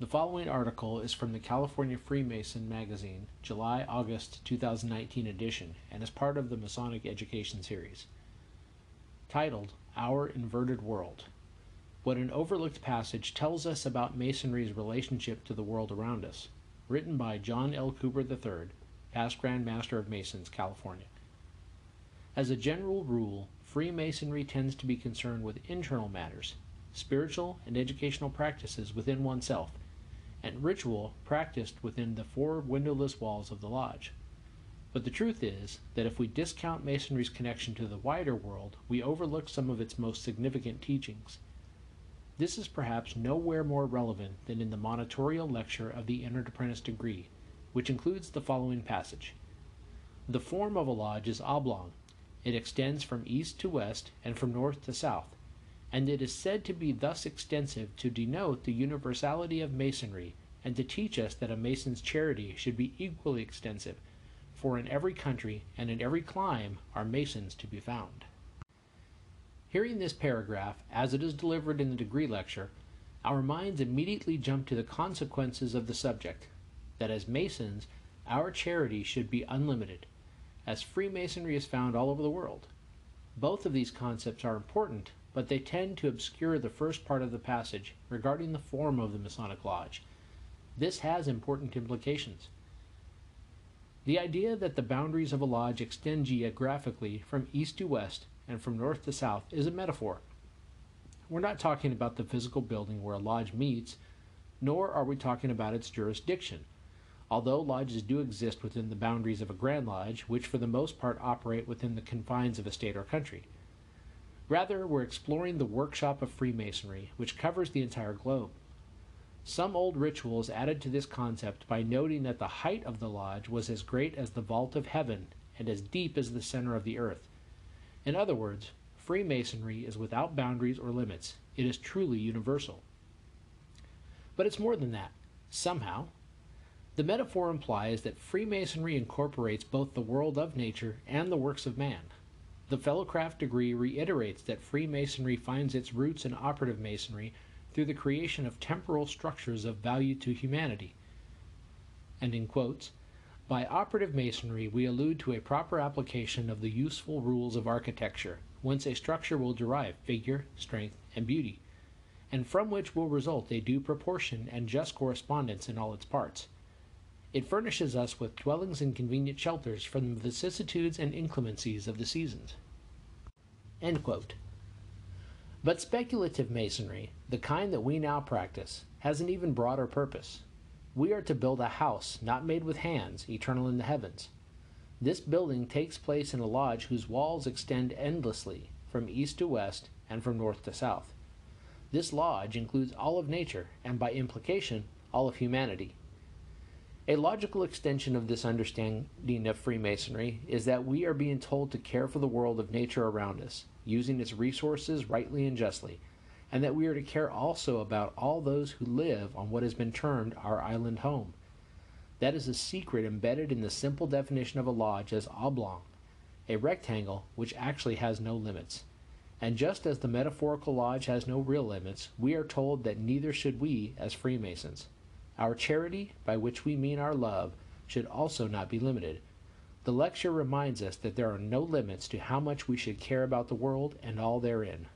The following article is from the California Freemason magazine, July August 2019 edition, and is part of the Masonic Education series. Titled Our Inverted World What an Overlooked Passage Tells Us About Masonry's Relationship to the World Around Us. Written by John L. Cooper III, past Grand Master of Masons, California. As a general rule, Freemasonry tends to be concerned with internal matters, spiritual and educational practices within oneself and ritual practiced within the four windowless walls of the lodge. But the truth is that if we discount Masonry's connection to the wider world, we overlook some of its most significant teachings. This is perhaps nowhere more relevant than in the monitorial lecture of the entered apprentice degree, which includes the following passage The form of a lodge is oblong. It extends from east to west and from north to south and it is said to be thus extensive to denote the universality of Masonry and to teach us that a Mason's charity should be equally extensive, for in every country and in every clime are Masons to be found. Hearing this paragraph, as it is delivered in the degree lecture, our minds immediately jump to the consequences of the subject that as Masons, our charity should be unlimited, as Freemasonry is found all over the world. Both of these concepts are important, but they tend to obscure the first part of the passage regarding the form of the Masonic Lodge. This has important implications. The idea that the boundaries of a lodge extend geographically from east to west and from north to south is a metaphor. We're not talking about the physical building where a lodge meets, nor are we talking about its jurisdiction. Although lodges do exist within the boundaries of a Grand Lodge, which for the most part operate within the confines of a state or country. Rather, we're exploring the workshop of Freemasonry, which covers the entire globe. Some old rituals added to this concept by noting that the height of the lodge was as great as the vault of heaven and as deep as the center of the earth. In other words, Freemasonry is without boundaries or limits, it is truly universal. But it's more than that, somehow. The metaphor implies that Freemasonry incorporates both the world of nature and the works of man. The Fellowcraft degree reiterates that Freemasonry finds its roots in operative Masonry through the creation of temporal structures of value to humanity. And in quotes, by operative Masonry we allude to a proper application of the useful rules of architecture, whence a structure will derive figure, strength, and beauty, and from which will result a due proportion and just correspondence in all its parts. It furnishes us with dwellings and convenient shelters from the vicissitudes and inclemencies of the seasons. But speculative masonry, the kind that we now practice, has an even broader purpose. We are to build a house not made with hands, eternal in the heavens. This building takes place in a lodge whose walls extend endlessly from east to west and from north to south. This lodge includes all of nature and, by implication, all of humanity. A logical extension of this understanding of Freemasonry is that we are being told to care for the world of nature around us, using its resources rightly and justly, and that we are to care also about all those who live on what has been termed our island home. That is a secret embedded in the simple definition of a lodge as oblong, a rectangle which actually has no limits. And just as the metaphorical lodge has no real limits, we are told that neither should we as Freemasons. Our charity, by which we mean our love, should also not be limited. The lecture reminds us that there are no limits to how much we should care about the world and all therein.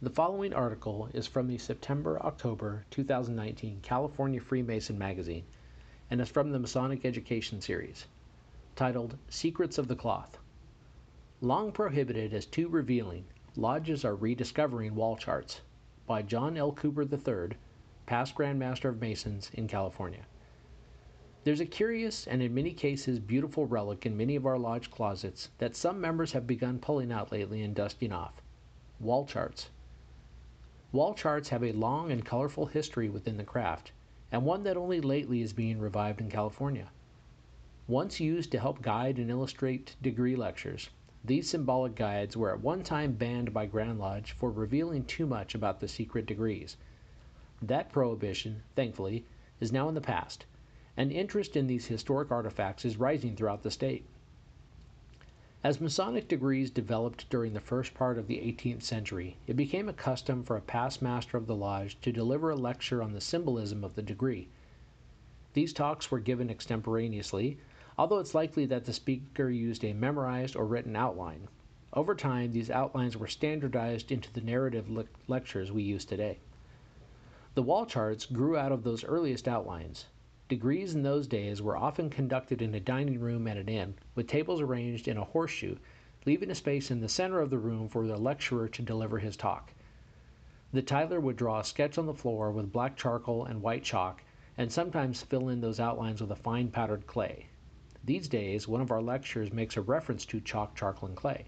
The following article is from the September October 2019 California Freemason magazine and is from the Masonic Education series, titled Secrets of the Cloth. Long prohibited as too revealing, lodges are rediscovering wall charts by John L. Cooper III, past Grand Master of Masons in California. There's a curious and in many cases beautiful relic in many of our lodge closets that some members have begun pulling out lately and dusting off wall charts. Wall charts have a long and colorful history within the craft, and one that only lately is being revived in California. Once used to help guide and illustrate degree lectures, these symbolic guides were at one time banned by Grand Lodge for revealing too much about the secret degrees. That prohibition, thankfully, is now in the past, and interest in these historic artifacts is rising throughout the state. As Masonic degrees developed during the first part of the 18th century, it became a custom for a past master of the lodge to deliver a lecture on the symbolism of the degree. These talks were given extemporaneously, although it's likely that the speaker used a memorized or written outline. Over time, these outlines were standardized into the narrative le- lectures we use today. The wall charts grew out of those earliest outlines. Degrees in those days were often conducted in a dining room at an inn, with tables arranged in a horseshoe, leaving a space in the center of the room for the lecturer to deliver his talk. The tiler would draw a sketch on the floor with black charcoal and white chalk, and sometimes fill in those outlines with a fine powdered clay. These days, one of our lectures makes a reference to chalk, charcoal, and clay.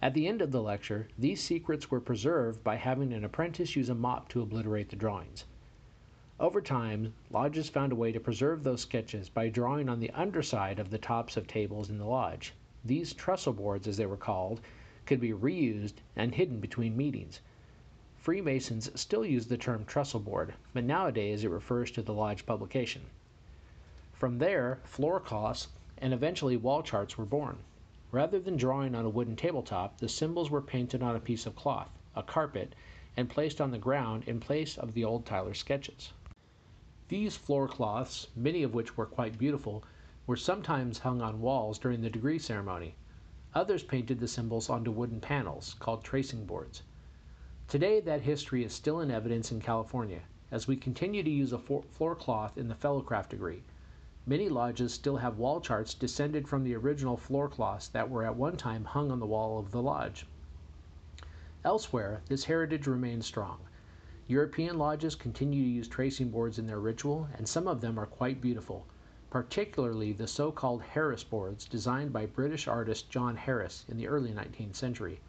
At the end of the lecture, these secrets were preserved by having an apprentice use a mop to obliterate the drawings. Over time, lodges found a way to preserve those sketches by drawing on the underside of the tops of tables in the lodge. These trestle boards, as they were called, could be reused and hidden between meetings. Freemasons still use the term trestle board, but nowadays it refers to the lodge publication. From there, floor cloths and eventually wall charts were born. Rather than drawing on a wooden tabletop, the symbols were painted on a piece of cloth, a carpet, and placed on the ground in place of the old Tyler sketches. These floor cloths, many of which were quite beautiful, were sometimes hung on walls during the degree ceremony. Others painted the symbols onto wooden panels, called tracing boards. Today, that history is still in evidence in California, as we continue to use a floor cloth in the fellowcraft degree. Many lodges still have wall charts descended from the original floor cloths that were at one time hung on the wall of the lodge. Elsewhere, this heritage remains strong. European lodges continue to use tracing boards in their ritual, and some of them are quite beautiful, particularly the so called Harris boards designed by British artist John Harris in the early 19th century.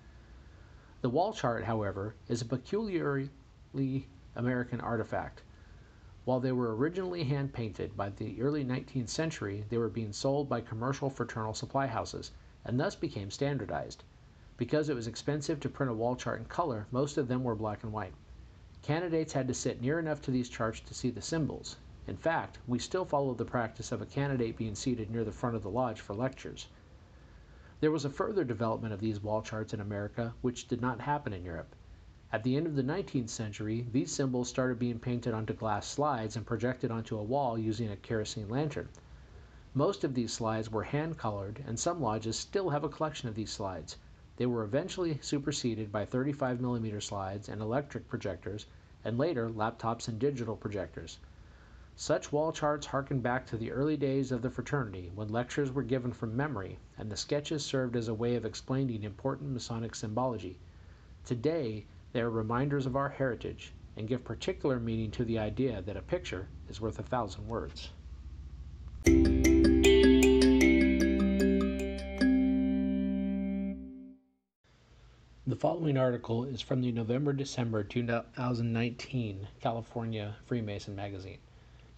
The wall chart, however, is a peculiarly American artifact. While they were originally hand painted, by the early 19th century they were being sold by commercial fraternal supply houses, and thus became standardized. Because it was expensive to print a wall chart in color, most of them were black and white. Candidates had to sit near enough to these charts to see the symbols. In fact, we still follow the practice of a candidate being seated near the front of the lodge for lectures. There was a further development of these wall charts in America which did not happen in Europe. At the end of the 19th century, these symbols started being painted onto glass slides and projected onto a wall using a kerosene lantern. Most of these slides were hand colored, and some lodges still have a collection of these slides. They were eventually superseded by 35 millimeter slides and electric projectors, and later laptops and digital projectors. Such wall charts harken back to the early days of the fraternity when lectures were given from memory and the sketches served as a way of explaining important Masonic symbology. Today, they are reminders of our heritage and give particular meaning to the idea that a picture is worth a thousand words. The following article is from the November December 2019 California Freemason magazine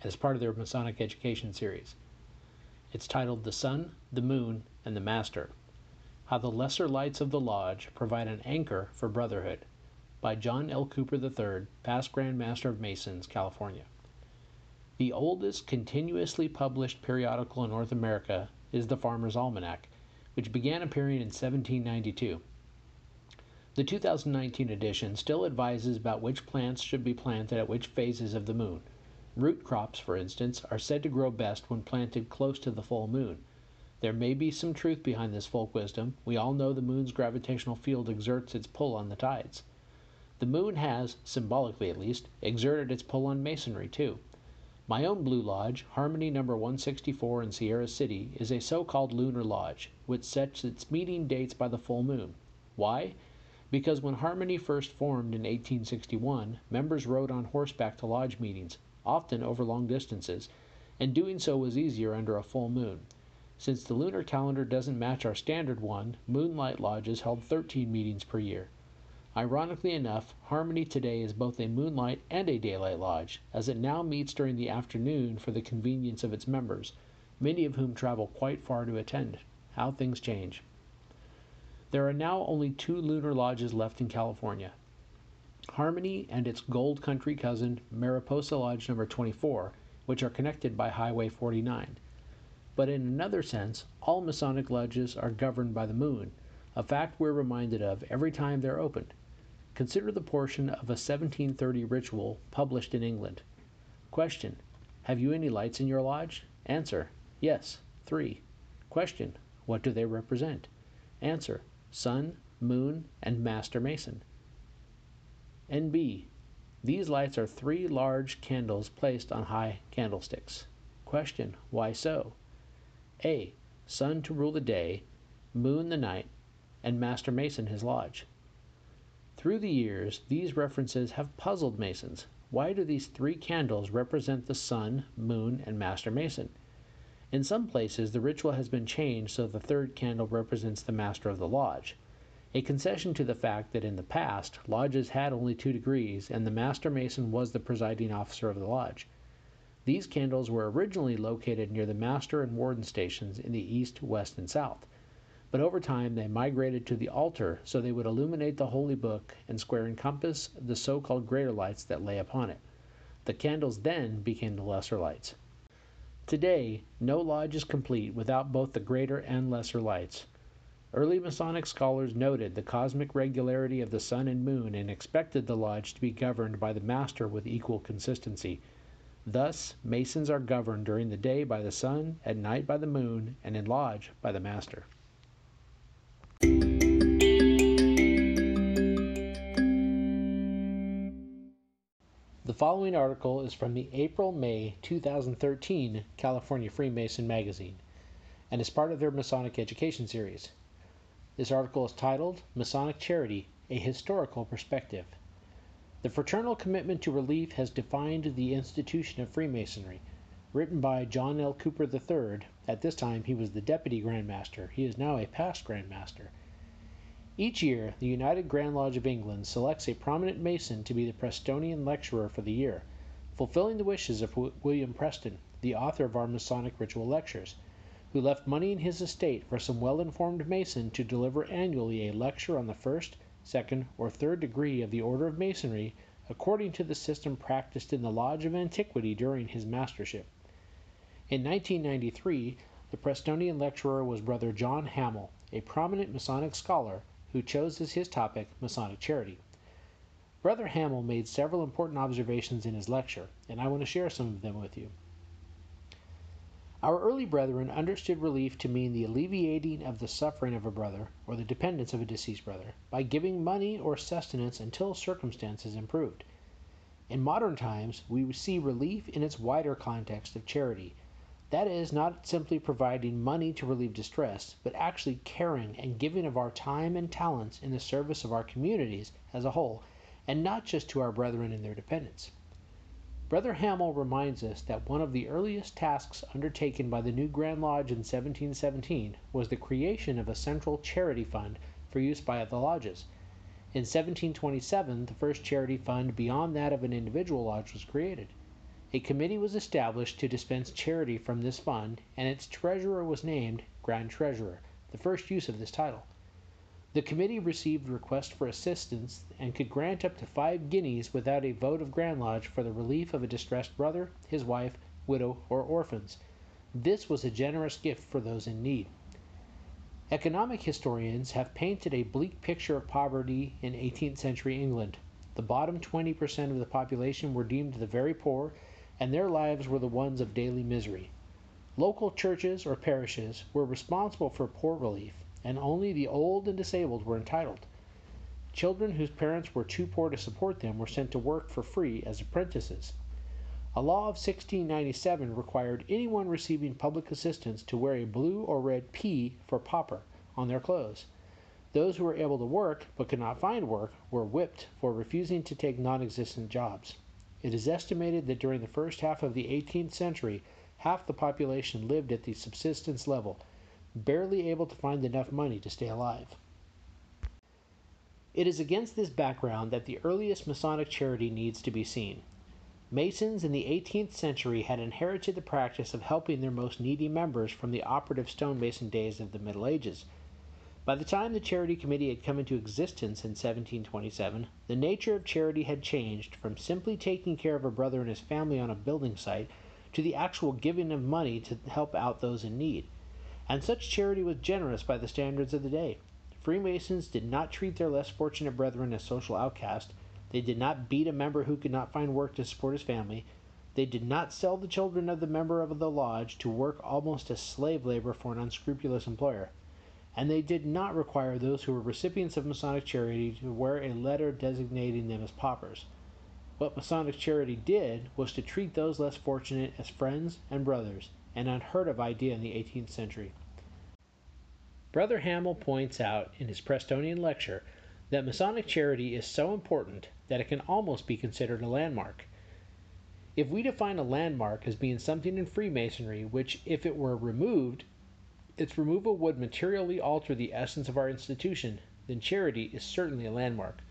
is part of their Masonic Education series. It's titled The Sun, the Moon, and the Master How the Lesser Lights of the Lodge Provide an Anchor for Brotherhood by John L. Cooper III, past Grand Master of Masons, California. The oldest continuously published periodical in North America is the Farmer's Almanac, which began appearing in 1792. The 2019 edition still advises about which plants should be planted at which phases of the moon. Root crops, for instance, are said to grow best when planted close to the full moon. There may be some truth behind this folk wisdom. We all know the moon's gravitational field exerts its pull on the tides. The moon has, symbolically at least, exerted its pull on masonry, too. My own Blue Lodge, Harmony Number 164 in Sierra City, is a so called lunar lodge, which sets its meeting dates by the full moon. Why? Because when Harmony first formed in 1861, members rode on horseback to lodge meetings, often over long distances, and doing so was easier under a full moon. Since the lunar calendar doesn't match our standard one, Moonlight Lodges held 13 meetings per year. Ironically enough, Harmony today is both a moonlight and a daylight lodge, as it now meets during the afternoon for the convenience of its members, many of whom travel quite far to attend. How things change. There are now only two lunar lodges left in California Harmony and its Gold Country cousin, Mariposa Lodge number 24, which are connected by Highway 49. But in another sense, all Masonic lodges are governed by the moon, a fact we're reminded of every time they're opened. Consider the portion of a 1730 ritual published in England. Question: Have you any lights in your lodge? Answer: Yes, three. Question: What do they represent? Answer: Sun, Moon, and Master Mason. N.B. These lights are three large candles placed on high candlesticks. Question: Why so? A. Sun to rule the day, Moon the night, and Master Mason his lodge. Through the years, these references have puzzled Masons. Why do these three candles represent the Sun, Moon, and Master Mason? In some places, the ritual has been changed so the third candle represents the Master of the Lodge, a concession to the fact that in the past, lodges had only two degrees and the Master Mason was the presiding officer of the lodge. These candles were originally located near the Master and Warden stations in the east, west, and south but over time they migrated to the altar so they would illuminate the holy book and square and compass the so called greater lights that lay upon it. The candles then became the lesser lights. Today, no lodge is complete without both the greater and lesser lights. Early Masonic scholars noted the cosmic regularity of the sun and moon and expected the lodge to be governed by the master with equal consistency. Thus, Masons are governed during the day by the sun, at night by the moon, and in lodge by the master. The following article is from the April May 2013 California Freemason magazine and is part of their Masonic Education series. This article is titled Masonic Charity A Historical Perspective. The fraternal commitment to relief has defined the institution of Freemasonry. Written by John L. Cooper III, at this time he was the Deputy Grand Master, he is now a past Grand Master. Each year, the United Grand Lodge of England selects a prominent Mason to be the Prestonian Lecturer for the year, fulfilling the wishes of William Preston, the author of our Masonic Ritual Lectures, who left money in his estate for some well informed Mason to deliver annually a lecture on the first, second, or third degree of the Order of Masonry according to the system practiced in the Lodge of Antiquity during his mastership. In 1993, the Prestonian lecturer was Brother John Hamill, a prominent Masonic scholar who chose as his topic Masonic Charity. Brother Hamill made several important observations in his lecture, and I want to share some of them with you. Our early brethren understood relief to mean the alleviating of the suffering of a brother, or the dependence of a deceased brother, by giving money or sustenance until circumstances improved. In modern times, we see relief in its wider context of charity, that is, not simply providing money to relieve distress, but actually caring and giving of our time and talents in the service of our communities as a whole, and not just to our brethren and their dependents. Brother Hamill reminds us that one of the earliest tasks undertaken by the new Grand Lodge in 1717 was the creation of a central charity fund for use by the lodges. In 1727, the first charity fund beyond that of an individual lodge was created. A committee was established to dispense charity from this fund, and its treasurer was named Grand Treasurer, the first use of this title. The committee received requests for assistance and could grant up to five guineas without a vote of Grand Lodge for the relief of a distressed brother, his wife, widow, or orphans. This was a generous gift for those in need. Economic historians have painted a bleak picture of poverty in 18th century England. The bottom 20% of the population were deemed the very poor and their lives were the ones of daily misery. Local churches or parishes were responsible for poor relief, and only the old and disabled were entitled. Children whose parents were too poor to support them were sent to work for free as apprentices. A law of 1697 required anyone receiving public assistance to wear a blue or red P for pauper on their clothes. Those who were able to work but could not find work were whipped for refusing to take non existent jobs. It is estimated that during the first half of the 18th century, half the population lived at the subsistence level, barely able to find enough money to stay alive. It is against this background that the earliest Masonic charity needs to be seen. Masons in the 18th century had inherited the practice of helping their most needy members from the operative stonemason days of the Middle Ages. By the time the Charity Committee had come into existence in 1727, the nature of charity had changed from simply taking care of a brother and his family on a building site to the actual giving of money to help out those in need. And such charity was generous by the standards of the day. Freemasons did not treat their less fortunate brethren as social outcasts. They did not beat a member who could not find work to support his family. They did not sell the children of the member of the lodge to work almost as slave labor for an unscrupulous employer and they did not require those who were recipients of Masonic charity to wear a letter designating them as paupers. What Masonic charity did was to treat those less fortunate as friends and brothers, an unheard of idea in the 18th century. Brother Hamill points out in his Prestonian lecture that Masonic charity is so important that it can almost be considered a landmark. If we define a landmark as being something in Freemasonry which, if it were removed, its removal would materially alter the essence of our institution, then charity is certainly a landmark.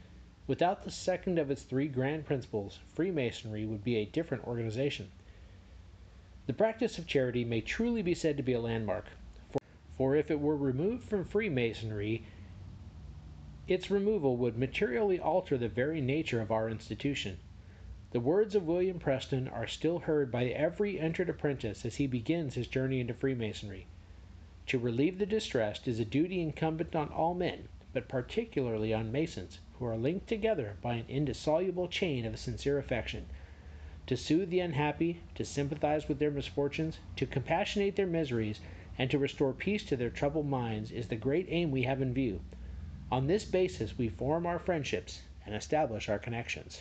Without the second of its three grand principles, Freemasonry would be a different organization. The practice of charity may truly be said to be a landmark, for, if it were removed from Freemasonry, its removal would materially alter the very nature of our institution. The words of William Preston are still heard by every entered apprentice as he begins his journey into Freemasonry. To relieve the distressed is a duty incumbent on all men, but particularly on Masons, who are linked together by an indissoluble chain of sincere affection. To soothe the unhappy, to sympathize with their misfortunes, to compassionate their miseries, and to restore peace to their troubled minds is the great aim we have in view. On this basis we form our friendships and establish our connections.